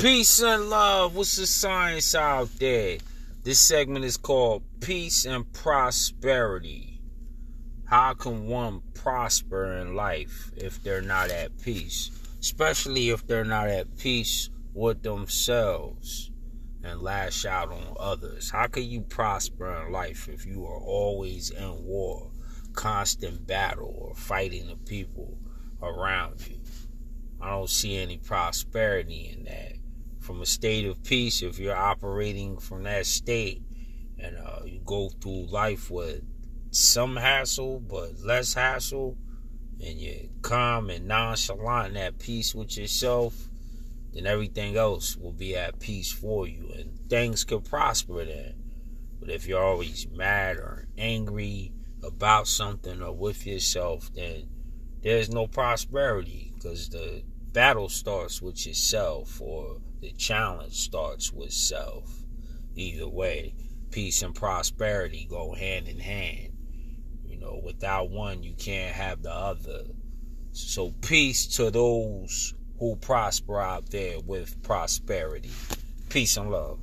Peace and love. What's the science out there? This segment is called Peace and Prosperity. How can one prosper in life if they're not at peace? Especially if they're not at peace with themselves and lash out on others. How can you prosper in life if you are always in war, constant battle, or fighting the people around you? I don't see any prosperity in that from a state of peace, if you're operating from that state and uh, you go through life with some hassle but less hassle, and you're calm and nonchalant and at peace with yourself, then everything else will be at peace for you and things could prosper then. But if you're always mad or angry about something or with yourself, then there's no prosperity because the battle starts with yourself or the challenge starts with self. Either way, peace and prosperity go hand in hand. You know, without one, you can't have the other. So, peace to those who prosper out there with prosperity. Peace and love.